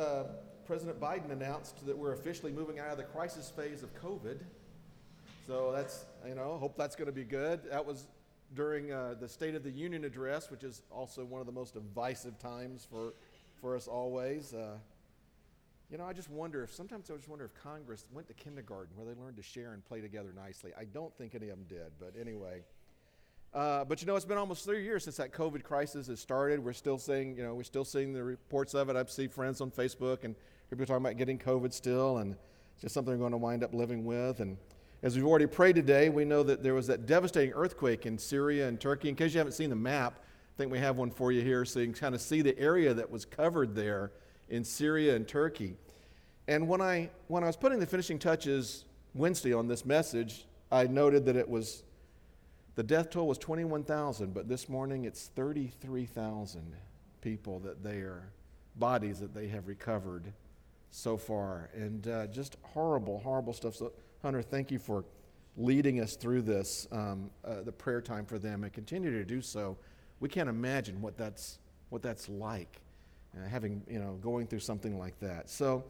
uh, President Biden announced that we're officially moving out of the crisis phase of COVID. So that's, you know, hope that's going to be good. That was during uh, the State of the Union address, which is also one of the most divisive times for, for us always. Uh, you know, I just wonder if sometimes I just wonder if Congress went to kindergarten where they learned to share and play together nicely. I don't think any of them did, but anyway. Uh, but you know, it's been almost three years since that COVID crisis has started. We're still seeing, you know, we're still seeing the reports of it. I've seen friends on Facebook and people talking about getting COVID still, and it's just something we're going to wind up living with. And as we've already prayed today, we know that there was that devastating earthquake in Syria and Turkey. In case you haven't seen the map, I think we have one for you here so you can kind of see the area that was covered there in Syria and Turkey. And when I, when I was putting the finishing touches Wednesday on this message, I noted that it was the death toll was 21,000, but this morning it's 33,000 people that they are, bodies that they have recovered so far. And uh, just horrible, horrible stuff. So, Hunter, thank you for leading us through this, um, uh, the prayer time for them, and continue to do so. We can't imagine what that's, what that's like, uh, having, you know, going through something like that. So,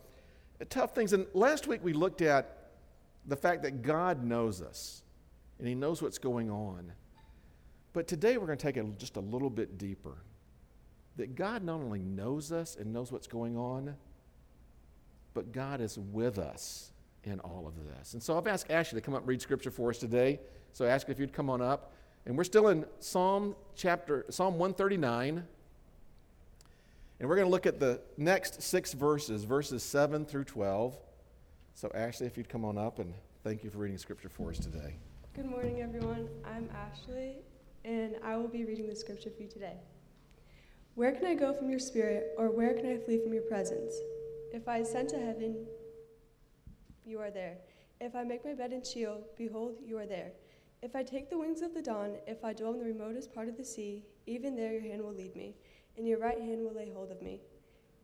uh, tough things. And last week we looked at the fact that God knows us and He knows what's going on. But today we're going to take it just a little bit deeper. That God not only knows us and knows what's going on, but God is with us in all of this. And so I've asked Ashley to come up and read scripture for us today. So I ask if you'd come on up. And we're still in Psalm chapter Psalm 139. And we're going to look at the next six verses, verses 7 through 12. So, Ashley, if you'd come on up and thank you for reading scripture for us today. Good morning, everyone. I'm Ashley, and I will be reading the scripture for you today. Where can I go from your spirit, or where can I flee from your presence? If I ascend to heaven, you are there. If I make my bed in Sheol, behold, you are there. If I take the wings of the dawn, if I dwell in the remotest part of the sea, even there your hand will lead me, and your right hand will lay hold of me.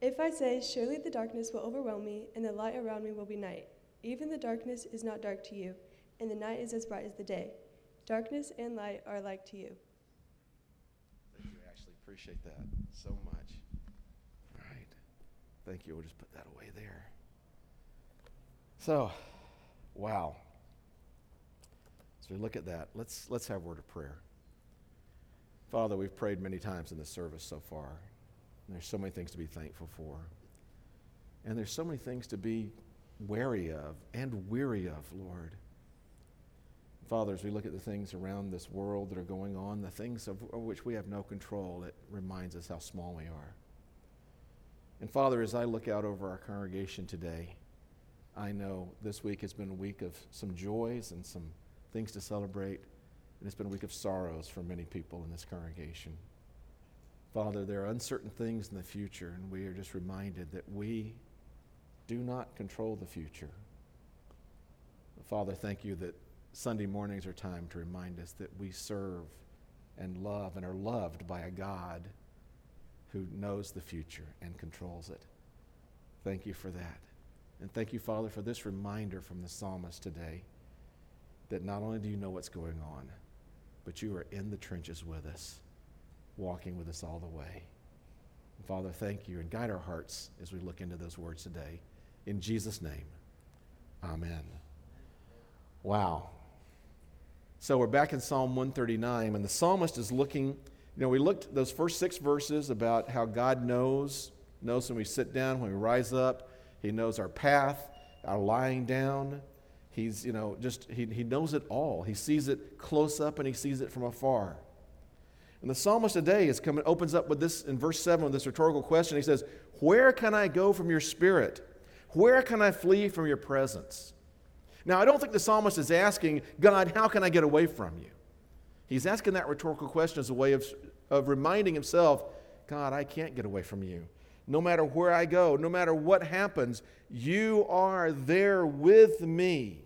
If I say, Surely the darkness will overwhelm me, and the light around me will be night, even the darkness is not dark to you and the night is as bright as the day. Darkness and light are alike to you. Thank you, Ashley. Appreciate that so much. All right. Thank you. We'll just put that away there. So, wow. As we look at that, let's, let's have a word of prayer. Father, we've prayed many times in this service so far. there's so many things to be thankful for. And there's so many things to be wary of and weary of, Lord. Father, as we look at the things around this world that are going on, the things of, of which we have no control, it reminds us how small we are. And Father, as I look out over our congregation today, I know this week has been a week of some joys and some things to celebrate, and it's been a week of sorrows for many people in this congregation. Father, there are uncertain things in the future, and we are just reminded that we do not control the future. Father, thank you that Sunday mornings are time to remind us that we serve and love and are loved by a God who knows the future and controls it. Thank you for that. And thank you, Father, for this reminder from the psalmist today that not only do you know what's going on, but you are in the trenches with us, walking with us all the way. And Father, thank you and guide our hearts as we look into those words today. In Jesus' name, amen. Wow. So we're back in Psalm 139, and the psalmist is looking. You know, we looked those first six verses about how God knows, knows when we sit down, when we rise up. He knows our path, our lying down. He's, you know, just, he, he knows it all. He sees it close up and he sees it from afar. And the psalmist today is coming, opens up with this in verse 7 with this rhetorical question. He says, Where can I go from your spirit? Where can I flee from your presence? Now, I don't think the psalmist is asking, God, how can I get away from you? He's asking that rhetorical question as a way of, of reminding himself, God, I can't get away from you. No matter where I go, no matter what happens, you are there with me.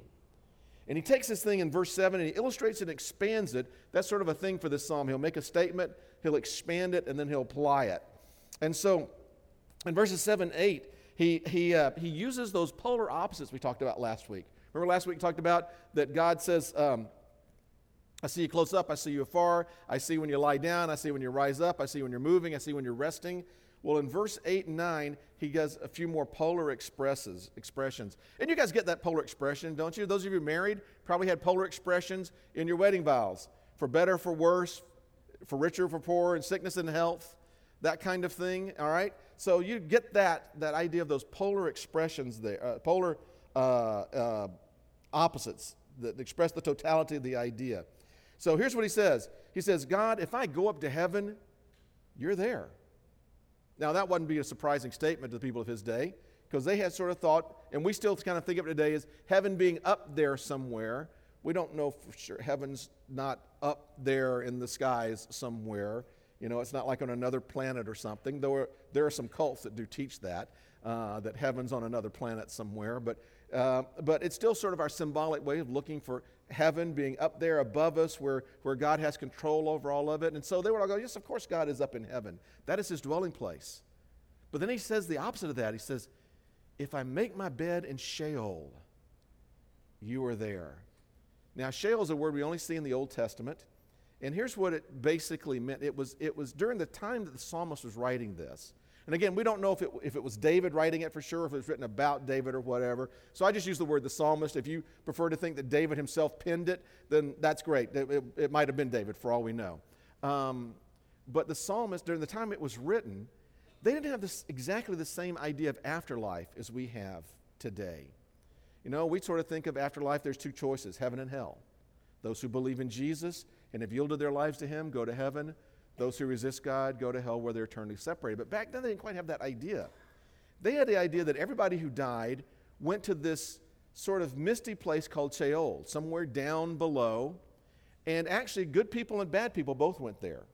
And he takes this thing in verse 7 and he illustrates and expands it. That's sort of a thing for this psalm. He'll make a statement, he'll expand it, and then he'll apply it. And so in verses 7 8, he, he, uh, he uses those polar opposites we talked about last week. Remember last week we talked about that God says, um, I see you close up. I see you afar. I see when you lie down. I see when you rise up. I see when you're moving. I see when you're resting. Well, in verse 8 and 9, he does a few more polar expresses, expressions. And you guys get that polar expression, don't you? Those of you married probably had polar expressions in your wedding vows for better, for worse, for richer, for poorer, in sickness and health, that kind of thing, all right? So you get that, that idea of those polar expressions there, uh, polar uh, uh, opposites that express the totality of the idea. So here's what he says He says, God, if I go up to heaven, you're there. Now, that wouldn't be a surprising statement to the people of his day because they had sort of thought, and we still kind of think of it today as heaven being up there somewhere. We don't know for sure. Heaven's not up there in the skies somewhere. You know, it's not like on another planet or something, though there are some cults that do teach that, uh, that heaven's on another planet somewhere. But, uh, but it's still sort of our symbolic way of looking for heaven being up there above us where, where God has control over all of it. And so they would all go, Yes, of course, God is up in heaven. That is his dwelling place. But then he says the opposite of that. He says, If I make my bed in Sheol, you are there. Now, Sheol is a word we only see in the Old Testament. And here's what it basically meant it was, it was during the time that the psalmist was writing this. And again, we don't know if it, if it was David writing it for sure, if it was written about David or whatever. So I just use the word the psalmist. If you prefer to think that David himself penned it, then that's great. It, it, it might have been David for all we know. Um, but the psalmist, during the time it was written, they didn't have this, exactly the same idea of afterlife as we have today. You know, we sort of think of afterlife, there's two choices heaven and hell. Those who believe in Jesus and have yielded their lives to Him go to heaven. Those who resist God go to hell where they're eternally separated. But back then, they didn't quite have that idea. They had the idea that everybody who died went to this sort of misty place called Sheol, somewhere down below. And actually, good people and bad people both went there.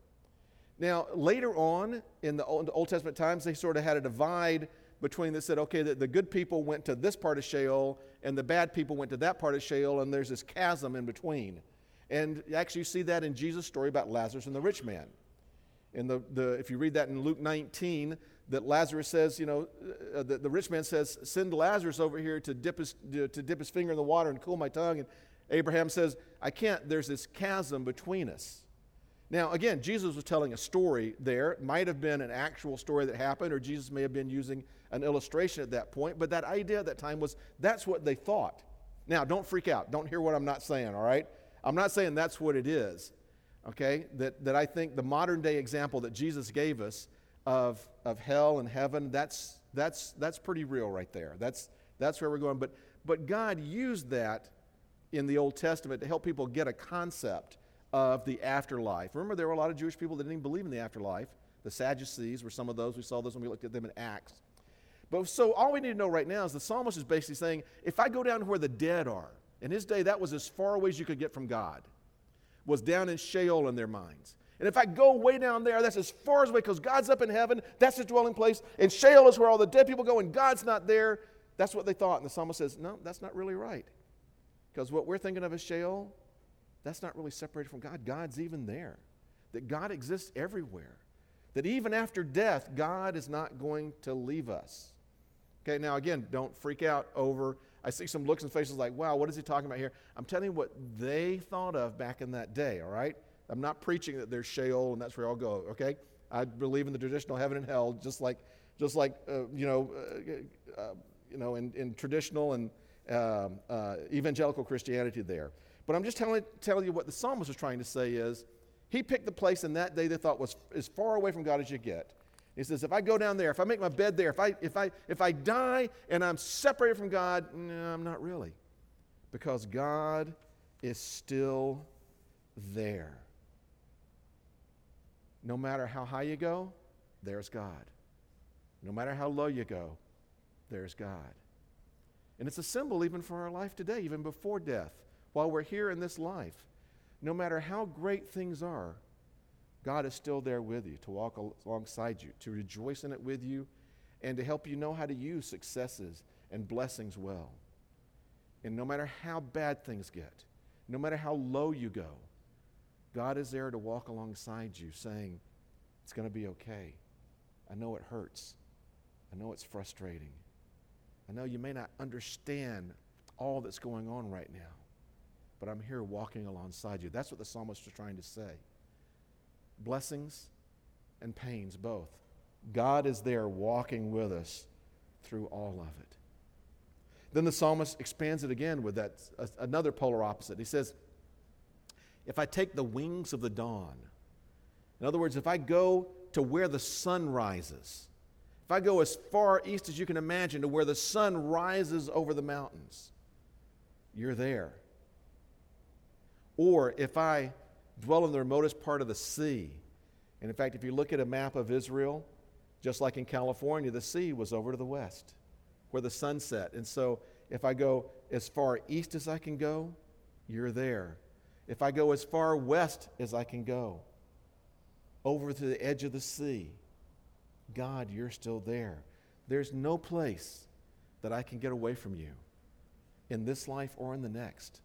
Now, later on in the Old, Testament times, they sort of had a divide between that said, okay, the, the good people went to this part of Sheol and the bad people went to that part of Sheol, and there's this chasm in between. And actually, you see that in Jesus' story about Lazarus and the rich man. In the, the, if you read that in Luke 19, that Lazarus says, you know, uh, the, the rich man says, send Lazarus over here to dip, his, to, to dip his finger in the water and cool my tongue. And Abraham says, I can't. There's this chasm between us. Now, again, Jesus was telling a story there. It might have been an actual story that happened, or Jesus may have been using an illustration at that point. But that idea at that time was that's what they thought. Now, don't freak out. Don't hear what I'm not saying, all right? I'm not saying that's what it is okay, that, that I think the modern day example that Jesus gave us of, of hell and heaven, that's, that's, that's pretty real right there. That's, that's where we're going. But, but God used that in the Old Testament to help people get a concept of the afterlife. Remember, there were a lot of Jewish people that didn't even believe in the afterlife. The Sadducees were some of those. We saw those when we looked at them in Acts. But so all we need to know right now is the psalmist is basically saying, if I go down to where the dead are, in his day, that was as far away as you could get from God was down in Sheol in their minds. And if I go way down there, that's as far as away because God's up in heaven. That's his dwelling place. And Sheol is where all the dead people go, and God's not there. That's what they thought. And the psalmist says, No, that's not really right. Because what we're thinking of as Sheol, that's not really separated from God. God's even there. That God exists everywhere. That even after death, God is not going to leave us. Okay, now again, don't freak out over I see some looks and faces like, wow, what is he talking about here? I'm telling you what they thought of back in that day, all right? I'm not preaching that there's Sheol and that's where I'll go, okay? I believe in the traditional heaven and hell, just like, just like uh, you know, uh, uh, you know, in, in traditional and um, uh, evangelical Christianity there. But I'm just telling, telling you what the psalmist was trying to say is he picked the place in that day they thought was as far away from God as you get. He says, if I go down there, if I make my bed there, if I, if I, if I die and I'm separated from God, no, I'm not really. Because God is still there. No matter how high you go, there's God. No matter how low you go, there's God. And it's a symbol even for our life today, even before death, while we're here in this life. No matter how great things are, God is still there with you to walk alongside you, to rejoice in it with you, and to help you know how to use successes and blessings well. And no matter how bad things get, no matter how low you go, God is there to walk alongside you, saying, It's going to be okay. I know it hurts. I know it's frustrating. I know you may not understand all that's going on right now, but I'm here walking alongside you. That's what the psalmist is trying to say. Blessings and pains, both. God is there walking with us through all of it. Then the psalmist expands it again with that uh, another polar opposite. He says, "If I take the wings of the dawn, in other words, if I go to where the sun rises, if I go as far east as you can imagine to where the sun rises over the mountains, you're there. Or if I dwell in the remotest part of the sea, and in fact, if you look at a map of Israel, just like in California, the sea was over to the west where the sun set. And so if I go as far east as I can go, you're there. If I go as far west as I can go, over to the edge of the sea, God, you're still there. There's no place that I can get away from you in this life or in the next.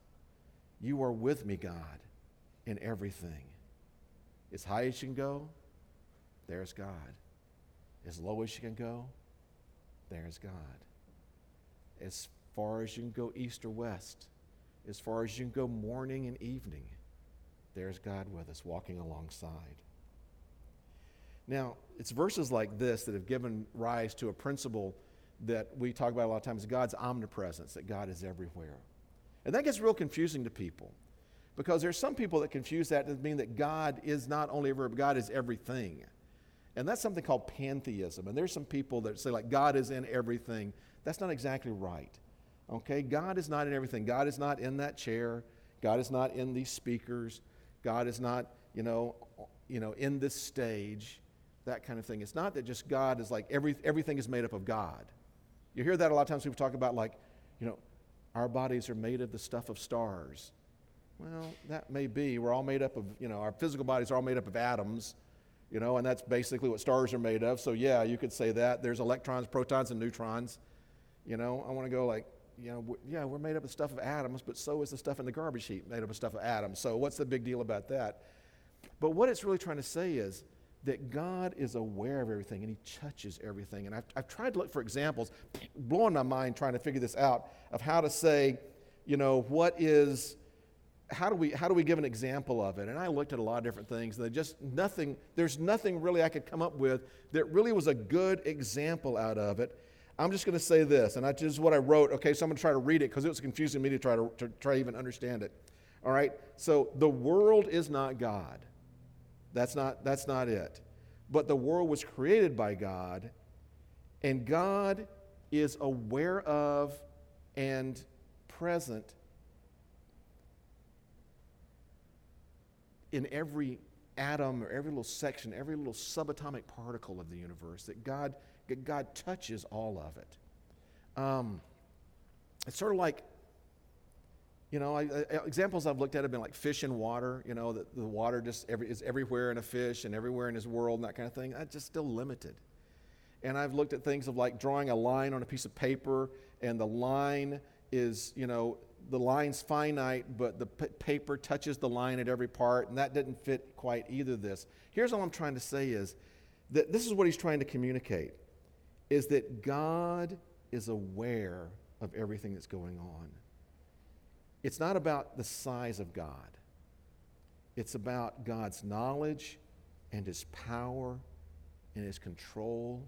You are with me, God, in everything. As high as you can go, there's God. As low as you can go, there's God. As far as you can go east or west, as far as you can go morning and evening, there's God with us walking alongside. Now, it's verses like this that have given rise to a principle that we talk about a lot of times God's omnipresence, that God is everywhere. And that gets real confusing to people because there's some people that confuse that to mean that God is not only everywhere, but God is everything. And that's something called pantheism. And there's some people that say, like, God is in everything. That's not exactly right. Okay? God is not in everything. God is not in that chair. God is not in these speakers. God is not, you know, you know, in this stage, that kind of thing. It's not that just God is like every, everything is made up of God. You hear that a lot of times people talk about like, you know, our bodies are made of the stuff of stars. Well, that may be. We're all made up of, you know, our physical bodies are all made up of atoms, you know, and that's basically what stars are made of. So, yeah, you could say that. There's electrons, protons, and neutrons. You know, I want to go like, you know, yeah, we're made up of stuff of atoms, but so is the stuff in the garbage heap made up of stuff of atoms. So, what's the big deal about that? But what it's really trying to say is that God is aware of everything and He touches everything. And I've, I've tried to look for examples, blowing my mind trying to figure this out, of how to say, you know, what is, how do we, how do we give an example of it? And I looked at a lot of different things, and just nothing, there's nothing really I could come up with that really was a good example out of it. I'm just going to say this, and that's just what I wrote. Okay, so I'm going to try to read it because it was confusing me to try to, to try to even understand it. All right, so the world is not God. That's not, that's not it. But the world was created by God, and God is aware of and present in every atom or every little section, every little subatomic particle of the universe, that God, God touches all of it. Um, it's sort of like you know, I, I, examples I've looked at have been like fish in water, you know, that the water just every, is everywhere in a fish and everywhere in his world and that kind of thing. That's just still limited. And I've looked at things of like drawing a line on a piece of paper and the line is, you know, the line's finite, but the p- paper touches the line at every part, and that didn't fit quite either this. Here's all I'm trying to say is that this is what he's trying to communicate is that God is aware of everything that's going on. It's not about the size of God, it's about God's knowledge and His power and His control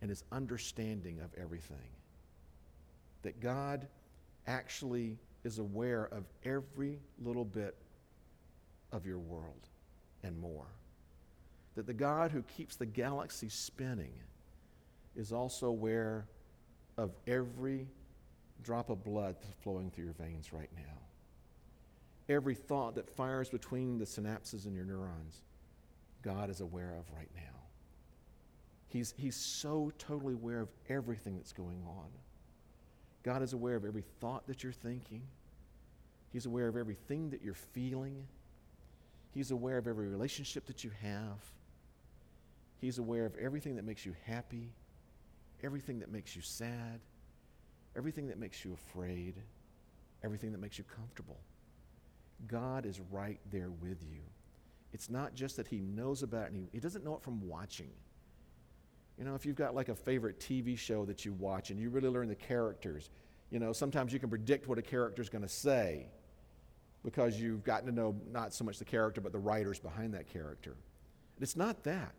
and His understanding of everything. That God actually is aware of every little bit of your world and more. That the God who keeps the galaxy spinning is also aware of every drop of blood flowing through your veins right now. Every thought that fires between the synapses in your neurons, God is aware of right now. He's, he's so totally aware of everything that's going on. God is aware of every thought that you're thinking. He's aware of everything that you're feeling. He's aware of every relationship that you have. He's aware of everything that makes you happy, everything that makes you sad, everything that makes you afraid, everything that makes you comfortable. God is right there with you. It's not just that He knows about it, and he, he doesn't know it from watching. You know, if you've got like a favorite TV show that you watch and you really learn the characters, you know, sometimes you can predict what a character is going to say. because you've gotten to know not so much the character, but the writers behind that character. It's not that.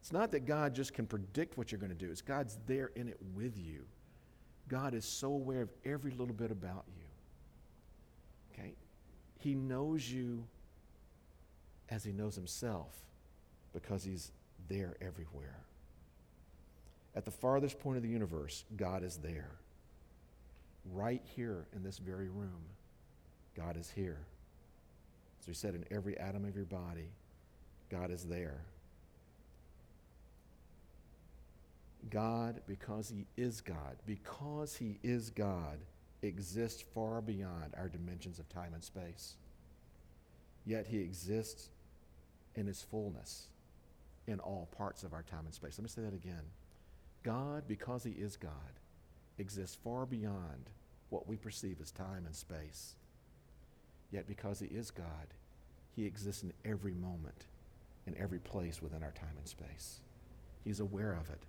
It's not that God just can predict what you're going to do, it's God's there in it with you. God is so aware of every little bit about you. Okay? He knows you as he knows himself because he's there everywhere. At the farthest point of the universe, God is there. Right here in this very room, God is here. As we said, in every atom of your body, God is there. God, because He is God, because He is God, exists far beyond our dimensions of time and space. Yet He exists in His fullness in all parts of our time and space. Let me say that again. God, because He is God, exists far beyond what we perceive as time and space. Yet, because He is God, He exists in every moment, in every place within our time and space. He's aware of it.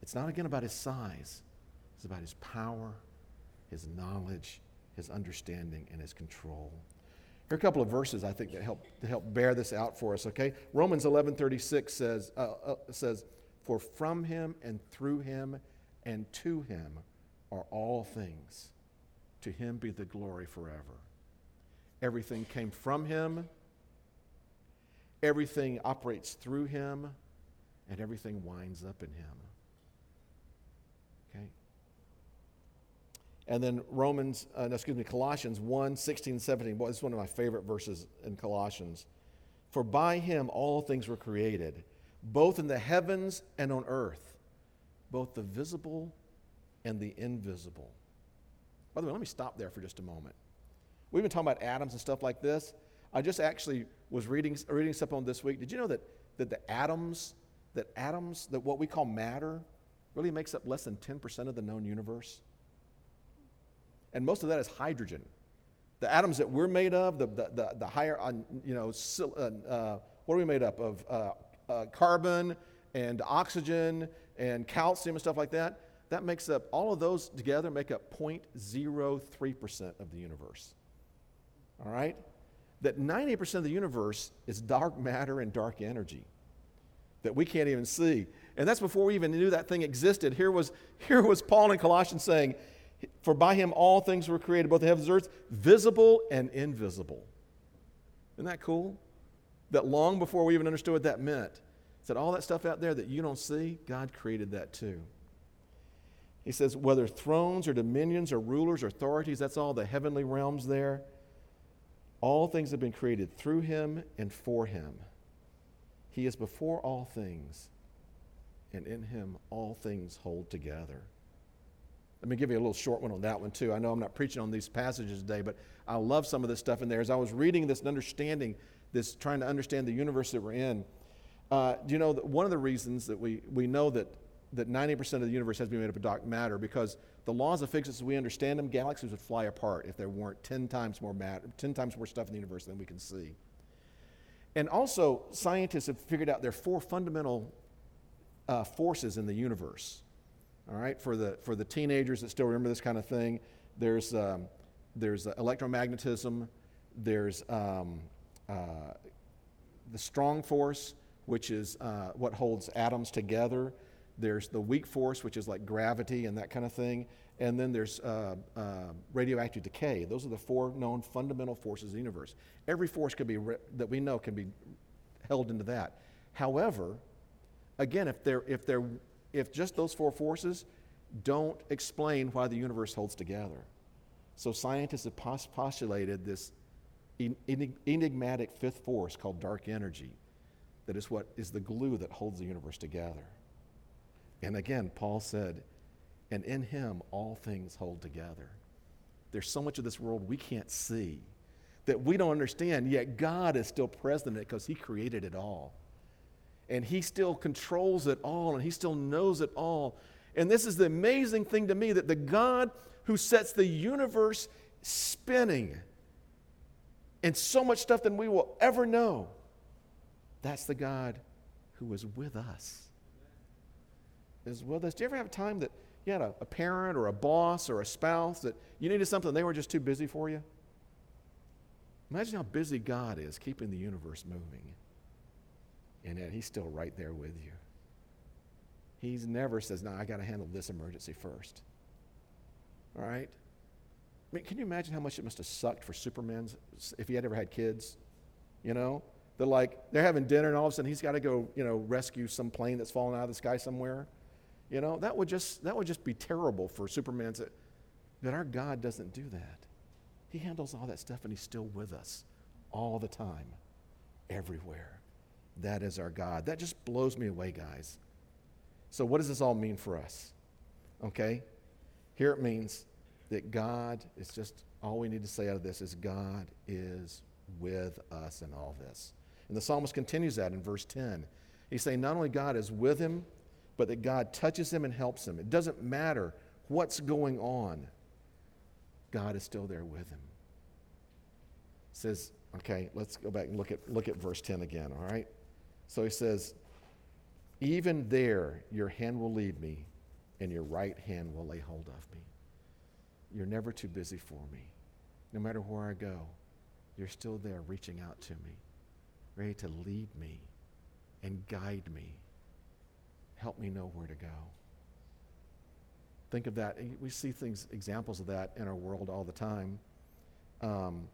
It's not again about His size, it's about His power, His knowledge, His understanding, and His control. Here are a couple of verses I think that help to help bear this out for us. Okay, Romans eleven thirty six says uh, uh, says, "For from Him and through Him and to Him are all things. To Him be the glory forever." Everything came from Him. Everything operates through Him, and everything winds up in Him. Okay. And then Romans, uh, no, excuse me, Colossians 1 16, 17. Boy, this is one of my favorite verses in Colossians. For by him all things were created, both in the heavens and on earth, both the visible and the invisible. By the way, let me stop there for just a moment. We've been talking about atoms and stuff like this. I just actually was reading, reading something on this week. Did you know that, that the atoms, that atoms, that what we call matter, really makes up less than 10% of the known universe? and most of that is hydrogen. The atoms that we're made of, the, the, the, the higher, you know, uh, uh, what are we made up of? Uh, uh, carbon and oxygen and calcium and stuff like that. That makes up, all of those together make up 0.03% of the universe. All right? That 98% of the universe is dark matter and dark energy that we can't even see. And that's before we even knew that thing existed. Here was, here was Paul in Colossians saying, for by him all things were created, both the heavens and earth, visible and invisible. Isn't that cool? That long before we even understood what that meant, said all that stuff out there that you don't see, God created that too. He says, whether thrones or dominions or rulers or authorities, that's all the heavenly realms there. All things have been created through him and for him. He is before all things, and in him all things hold together. Let me give you a little short one on that one, too. I know I'm not preaching on these passages today, but I love some of this stuff in there. As I was reading this and understanding this, trying to understand the universe that we're in, uh, do you know that one of the reasons that we, we know that, that 90% of the universe has been made up of dark matter because the laws of physics as we understand them, galaxies would fly apart if there weren't 10 times more matter, 10 times more stuff in the universe than we can see. And also, scientists have figured out there are four fundamental uh, forces in the universe all right, for the, for the teenagers that still remember this kind of thing, there's, um, there's electromagnetism, there's um, uh, the strong force, which is uh, what holds atoms together. There's the weak force, which is like gravity and that kind of thing. And then there's uh, uh radioactive decay. Those are the four known fundamental forces of the universe. Every force could be re- that we know can be held into that. However, again, if they're, if they're if just those four forces don't explain why the universe holds together. So scientists have postulated this enigmatic fifth force called dark energy that is what is the glue that holds the universe together. And again, Paul said, and in him all things hold together. There's so much of this world we can't see that we don't understand, yet God is still present in it because he created it all and he still controls it all and he still knows it all. And this is the amazing thing to me that the God who sets the universe spinning and so much stuff than we will ever know, that's the God who is with us. Is with us. Do you ever have a time that you had a, a parent or a boss or a spouse that you needed something they were just too busy for you? Imagine how busy God is keeping the universe moving. And yet he's still right there with you. He's never says, No, I got to handle this emergency first. All right? I mean, can you imagine how much it must have sucked for Superman if he had ever had kids? You know? They're like, they're having dinner and all of a sudden he's got to go, you know, rescue some plane that's fallen out of the sky somewhere. You know, that would just, that would just be terrible for Superman. That uh, our God doesn't do that. He handles all that stuff and he's still with us all the time, everywhere. That is our God. That just blows me away, guys. So, what does this all mean for us? Okay? Here it means that God is just all we need to say out of this is God is with us in all this. And the psalmist continues that in verse 10. He's saying not only God is with him, but that God touches him and helps him. It doesn't matter what's going on, God is still there with him. Says, okay, let's go back and look at, look at verse 10 again, all right? So he says, Even there your hand will lead me, and your right hand will lay hold of me. You're never too busy for me. No matter where I go, you're still there reaching out to me, ready to lead me and guide me. Help me know where to go. Think of that. We see things, examples of that in our world all the time. Um,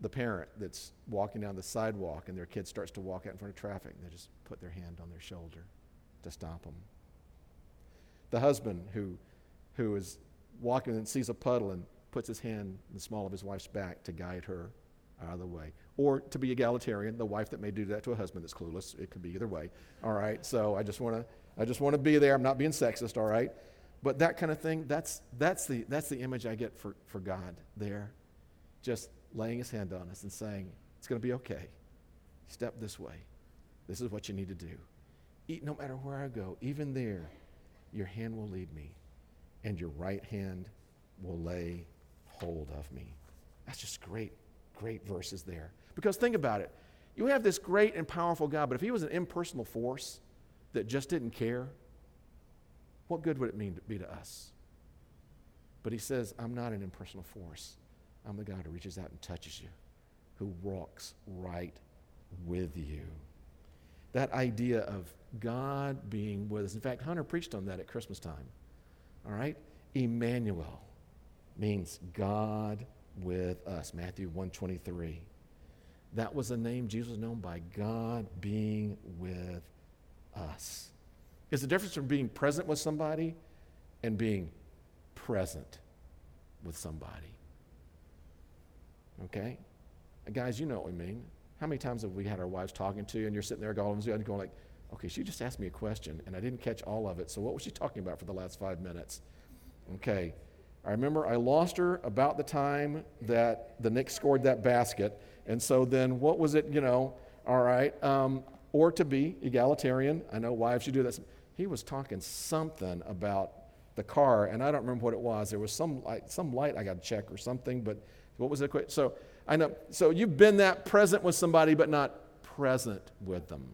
the parent that's walking down the sidewalk and their kid starts to walk out in front of traffic, and they just put their hand on their shoulder to stop them. The husband who, who is walking and sees a puddle and puts his hand in the small of his wife's back to guide her out of the way. Or to be egalitarian, the wife that may do that to a husband that's clueless. It could be either way. All right. So I just want to I just want to be there. I'm not being sexist, all right? But that kind of thing, that's that's the that's the image I get for, for God there. Just laying his hand on us and saying, It's gonna be okay. Step this way. This is what you need to do. Eat no matter where I go, even there, your hand will lead me, and your right hand will lay hold of me. That's just great, great verses there. Because think about it. You have this great and powerful God, but if he was an impersonal force that just didn't care, what good would it mean to be to us? But he says, I'm not an impersonal force. I'm the God who reaches out and touches you, who walks right with you. That idea of God being with us. In fact, Hunter preached on that at Christmas time. All right? Emmanuel means God with us. Matthew 123. That was the name Jesus was known by God being with us. It's the difference from being present with somebody and being present with somebody. Okay? Guys, you know what we mean. How many times have we had our wives talking to you and you're sitting there going, oh, going like, okay, she just asked me a question and I didn't catch all of it. So what was she talking about for the last five minutes? Okay. I remember I lost her about the time that the Knicks scored that basket. And so then what was it, you know, all right. Um, or to be egalitarian. I know wives should do this. He was talking something about the car, and I don't remember what it was. There was some light, some light I got to check or something, but what was it? So I know. So you've been that present with somebody, but not present with them.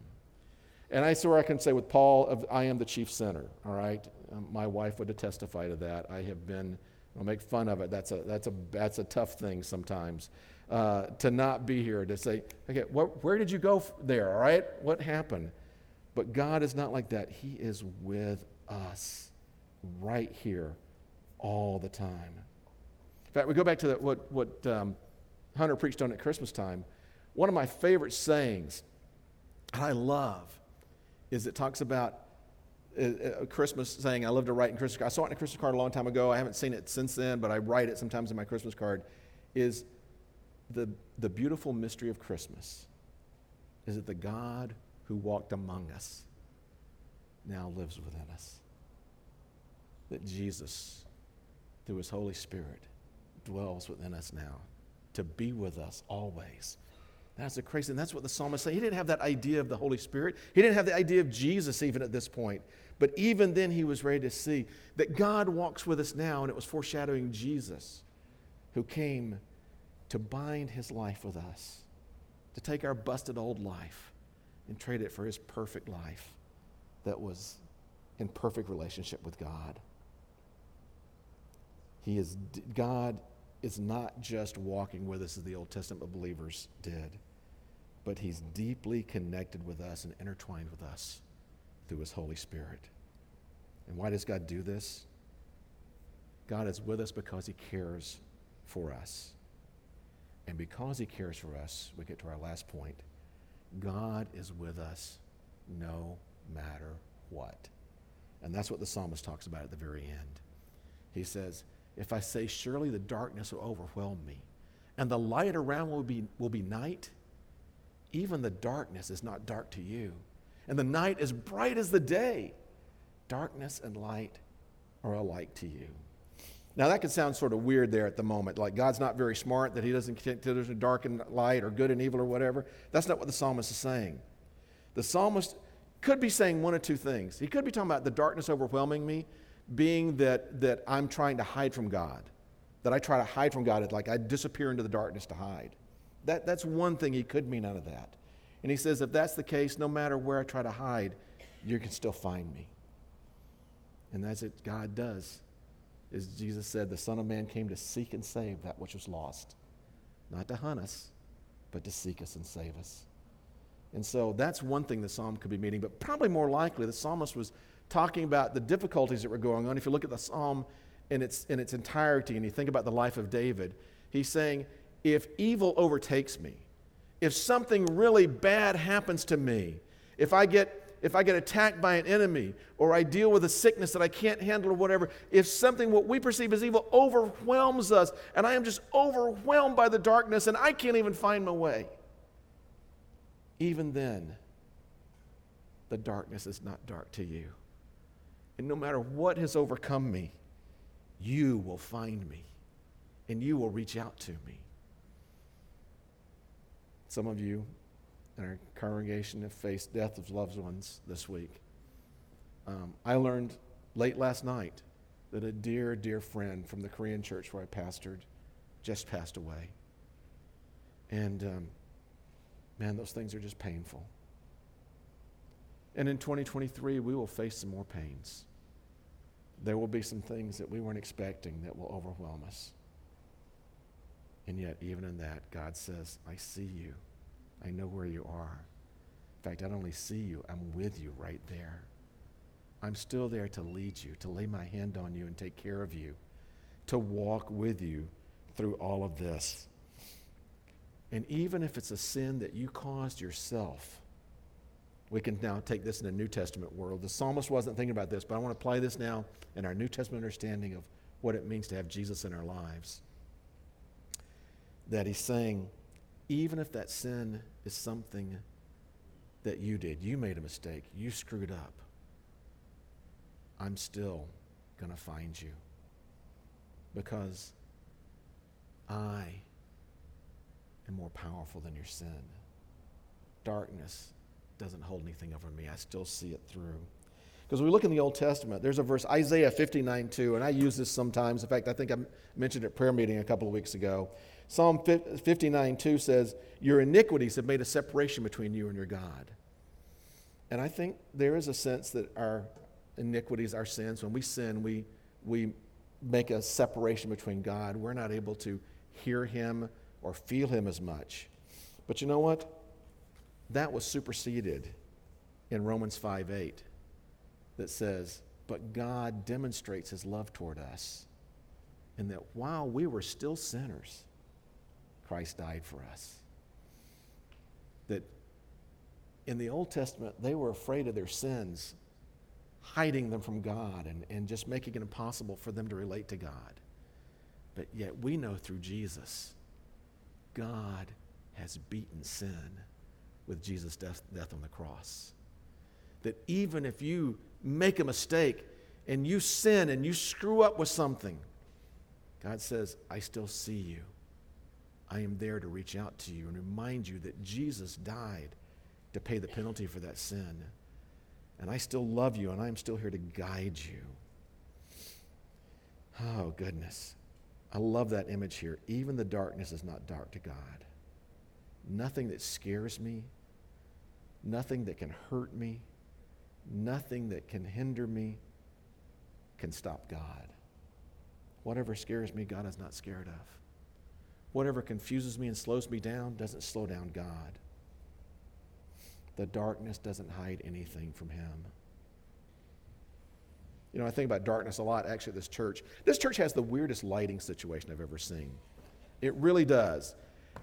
And I swear I can say with Paul, I am the chief sinner. All right, um, my wife would testify to that. I have been. I'll make fun of it. That's a that's a that's a tough thing sometimes. Uh, to not be here to say, okay, where did you go there? All right, what happened? But God is not like that. He is with us right here all the time. In fact, we go back to the, what, what um, Hunter preached on at Christmas time. One of my favorite sayings I love is it talks about uh, uh, Christmas saying, I love to write in Christmas. I saw it in a Christmas card a long time ago. I haven't seen it since then, but I write it sometimes in my Christmas card. Is the, the beautiful mystery of Christmas is that the God who walked among us now lives within us. That Jesus, through his Holy Spirit, dwells within us now to be with us always. That's a crazy, and that's what the psalmist said. He didn't have that idea of the Holy Spirit. He didn't have the idea of Jesus even at this point. But even then, he was ready to see that God walks with us now, and it was foreshadowing Jesus who came to bind his life with us, to take our busted old life and trade it for his perfect life that was in perfect relationship with God. He is God is not just walking with us as the Old Testament believers did, but he's deeply connected with us and intertwined with us through his Holy Spirit. And why does God do this? God is with us because he cares for us. And because he cares for us, we get to our last point. God is with us no matter what. And that's what the psalmist talks about at the very end. He says, If I say, Surely the darkness will overwhelm me, and the light around will be, will be night, even the darkness is not dark to you. And the night is bright as the day. Darkness and light are alike to you. Now, that could sound sort of weird there at the moment, like God's not very smart, that He doesn't consider dark and light or good and evil or whatever. That's not what the psalmist is saying. The psalmist could be saying one of two things. He could be talking about the darkness overwhelming me, being that, that I'm trying to hide from God, that I try to hide from God, like I disappear into the darkness to hide. That, that's one thing he could mean out of that. And he says, if that's the case, no matter where I try to hide, you can still find me. And that's what God does. As Jesus said, the Son of Man came to seek and save that which was lost. Not to hunt us, but to seek us and save us. And so that's one thing the psalm could be meaning, but probably more likely the psalmist was talking about the difficulties that were going on. If you look at the psalm in its, in its entirety and you think about the life of David, he's saying, If evil overtakes me, if something really bad happens to me, if I get if I get attacked by an enemy or I deal with a sickness that I can't handle or whatever, if something what we perceive as evil overwhelms us and I am just overwhelmed by the darkness and I can't even find my way, even then, the darkness is not dark to you. And no matter what has overcome me, you will find me and you will reach out to me. Some of you in our congregation have faced death of loved ones this week. Um, I learned late last night that a dear, dear friend from the Korean church where I pastored just passed away. And um, man, those things are just painful. And in 2023, we will face some more pains. There will be some things that we weren't expecting that will overwhelm us. And yet, even in that, God says, I see you. I know where you are. In fact, I don't only see you, I'm with you right there. I'm still there to lead you, to lay my hand on you and take care of you, to walk with you through all of this. And even if it's a sin that you caused yourself, we can now take this in the New Testament world. The psalmist wasn't thinking about this, but I want to apply this now in our New Testament understanding of what it means to have Jesus in our lives. That he's saying, even if that sin is something that you did, you made a mistake, you screwed up, I'm still going to find you because I am more powerful than your sin. Darkness doesn't hold anything over me. I still see it through. Because we look in the Old Testament, there's a verse, Isaiah 59 2, and I use this sometimes. In fact, I think I mentioned it at prayer meeting a couple of weeks ago. Psalm 59 2 says, Your iniquities have made a separation between you and your God. And I think there is a sense that our iniquities, our sins, when we sin, we, we make a separation between God. We're not able to hear Him or feel Him as much. But you know what? That was superseded in Romans 5 8 that says, But God demonstrates His love toward us and that while we were still sinners, Christ died for us. That in the Old Testament, they were afraid of their sins, hiding them from God and, and just making it impossible for them to relate to God. But yet we know through Jesus, God has beaten sin with Jesus' death, death on the cross. That even if you make a mistake and you sin and you screw up with something, God says, I still see you. I am there to reach out to you and remind you that Jesus died to pay the penalty for that sin. And I still love you and I'm still here to guide you. Oh, goodness. I love that image here. Even the darkness is not dark to God. Nothing that scares me, nothing that can hurt me, nothing that can hinder me can stop God. Whatever scares me, God is not scared of. whatever confuses me and slows me down doesn't slow down God. The darkness doesn't hide anything from Him. You know, I think about darkness a lot actually this church. This church has the weirdest lighting situation I've ever seen. It really does.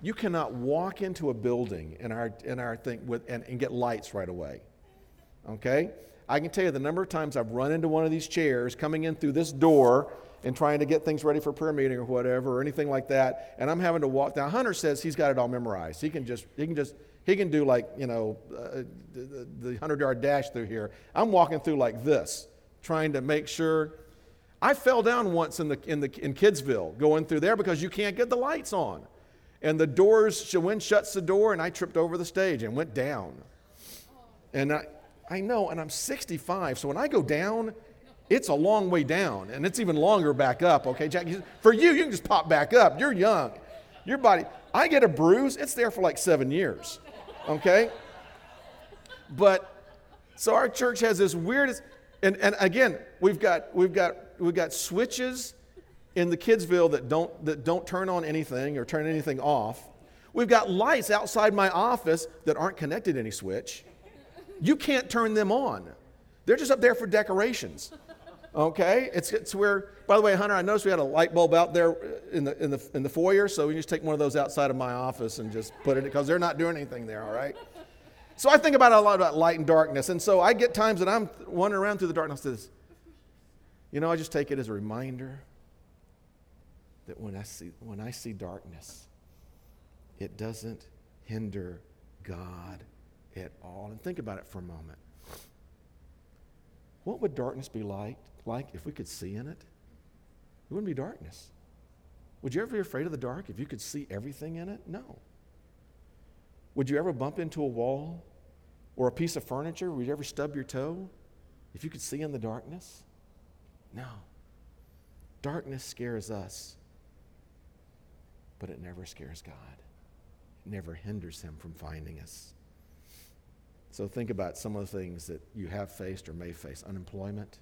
You cannot walk into a building in our, in our thing with, and, and get lights right away. Okay? I can tell you the number of times I've run into one of these chairs coming in through this door and trying to get things ready for prayer meeting or whatever or anything like that, and I'm having to walk. Now Hunter says he's got it all memorized. He can just he can just he can do like you know uh, the, the hundred yard dash through here. I'm walking through like this, trying to make sure. I fell down once in the in the in Kidsville going through there because you can't get the lights on, and the doors. Wind shuts the door, and I tripped over the stage and went down. And I, I know, and I'm 65, so when I go down, it's a long way down, and it's even longer back up, okay, Jack? For you, you can just pop back up. You're young. Your body, I get a bruise, it's there for like seven years, okay? But, so our church has this weirdest, and, and again, we've got, we've, got, we've got switches in the Kidsville that don't, that don't turn on anything or turn anything off. We've got lights outside my office that aren't connected to any switch. You can't turn them on. They're just up there for decorations. Okay? It's, it's where, by the way, Hunter, I noticed we had a light bulb out there in the, in the, in the foyer, so we just take one of those outside of my office and just put it, because they're not doing anything there, all right? So I think about a lot about light and darkness. And so I get times that I'm wandering around through the darkness. This, you know, I just take it as a reminder that when I see, when I see darkness, it doesn't hinder God at all. And think about it for a moment. What would darkness be like, like if we could see in it? It wouldn't be darkness. Would you ever be afraid of the dark if you could see everything in it? No. Would you ever bump into a wall or a piece of furniture? Would you ever stub your toe if you could see in the darkness? No. Darkness scares us, but it never scares God. It never hinders Him from finding us. So think about some of the things that you have faced or may face unemployment,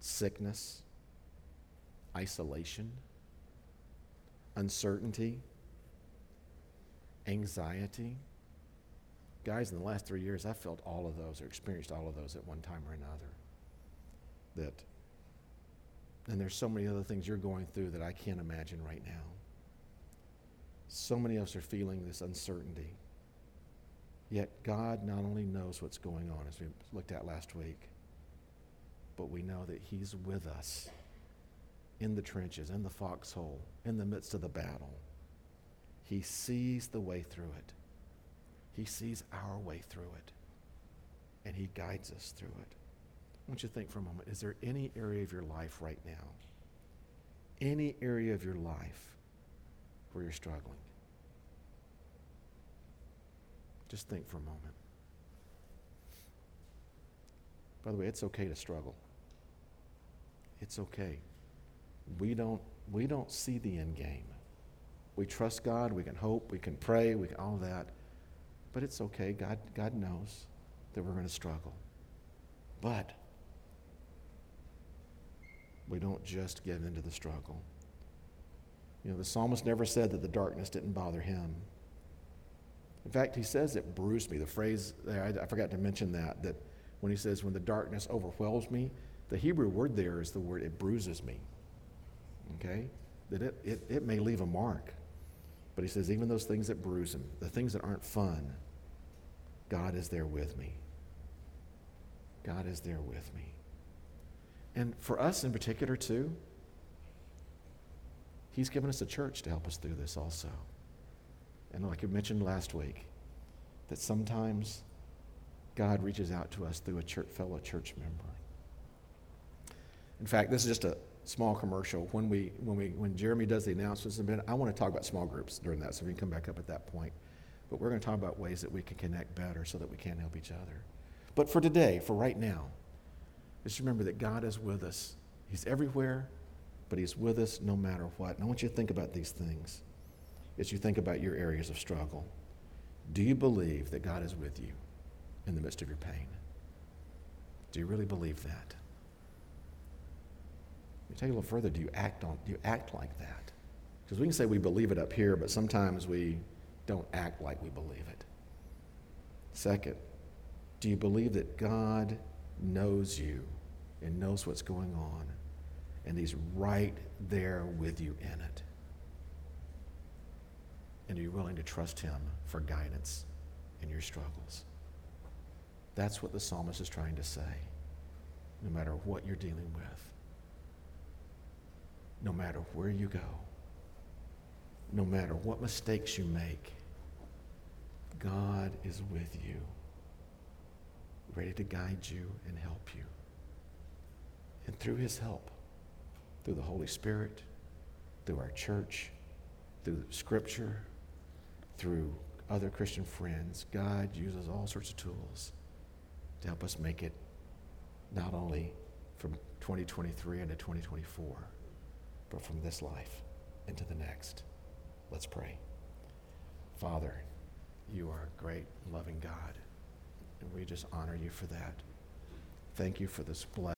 sickness, isolation, uncertainty, anxiety. Guys, in the last three years, I've felt all of those or experienced all of those at one time or another. That, and there's so many other things you're going through that I can't imagine right now. So many of us are feeling this uncertainty. Yet God not only knows what's going on, as we looked at last week, but we know that He's with us in the trenches, in the foxhole, in the midst of the battle. He sees the way through it. He sees our way through it. And He guides us through it. I want you to think for a moment is there any area of your life right now, any area of your life where you're struggling? Just think for a moment. By the way, it's okay to struggle. It's okay. We don't, we don't see the end game. We trust God, we can hope, we can pray, we can all that. But it's okay. God, God knows that we're going to struggle. But we don't just give into the struggle. You know, the psalmist never said that the darkness didn't bother him. In fact, he says it bruised me. The phrase there, I, I forgot to mention that, that when he says, when the darkness overwhelms me, the Hebrew word there is the word, it bruises me. Okay? That it, it, it may leave a mark. But he says, even those things that bruise him, the things that aren't fun, God is there with me. God is there with me. And for us in particular, too, He's given us a church to help us through this also. And like I mentioned last week, that sometimes God reaches out to us through a church, fellow church member. In fact, this is just a small commercial. When, we, when, we, when Jeremy does the announcements a minute, I want to talk about small groups during that, so we can come back up at that point. But we're going to talk about ways that we can connect better so that we can help each other. But for today, for right now, just remember that God is with us. He's everywhere, but He's with us no matter what. And I want you to think about these things as you think about your areas of struggle. Do you believe that God is with you in the midst of your pain? Do you really believe that? Let me tell you a little further. Do you act on do you act like that? Because we can say we believe it up here, but sometimes we don't act like we believe it. Second, do you believe that God knows you and knows what's going on, and He's right there with you in it? And are you willing to trust Him for guidance in your struggles? That's what the psalmist is trying to say, no matter what you're dealing with, no matter where you go, no matter what mistakes you make, God is with you, ready to guide you and help you. And through his help, through the Holy Spirit, through our church, through Scripture, through other Christian friends, God uses all sorts of tools to help us make it not only from 2023 into 2024, but from this life into the next. Let's pray. Father, you are a great, loving God, and we just honor you for that. Thank you for this blessing.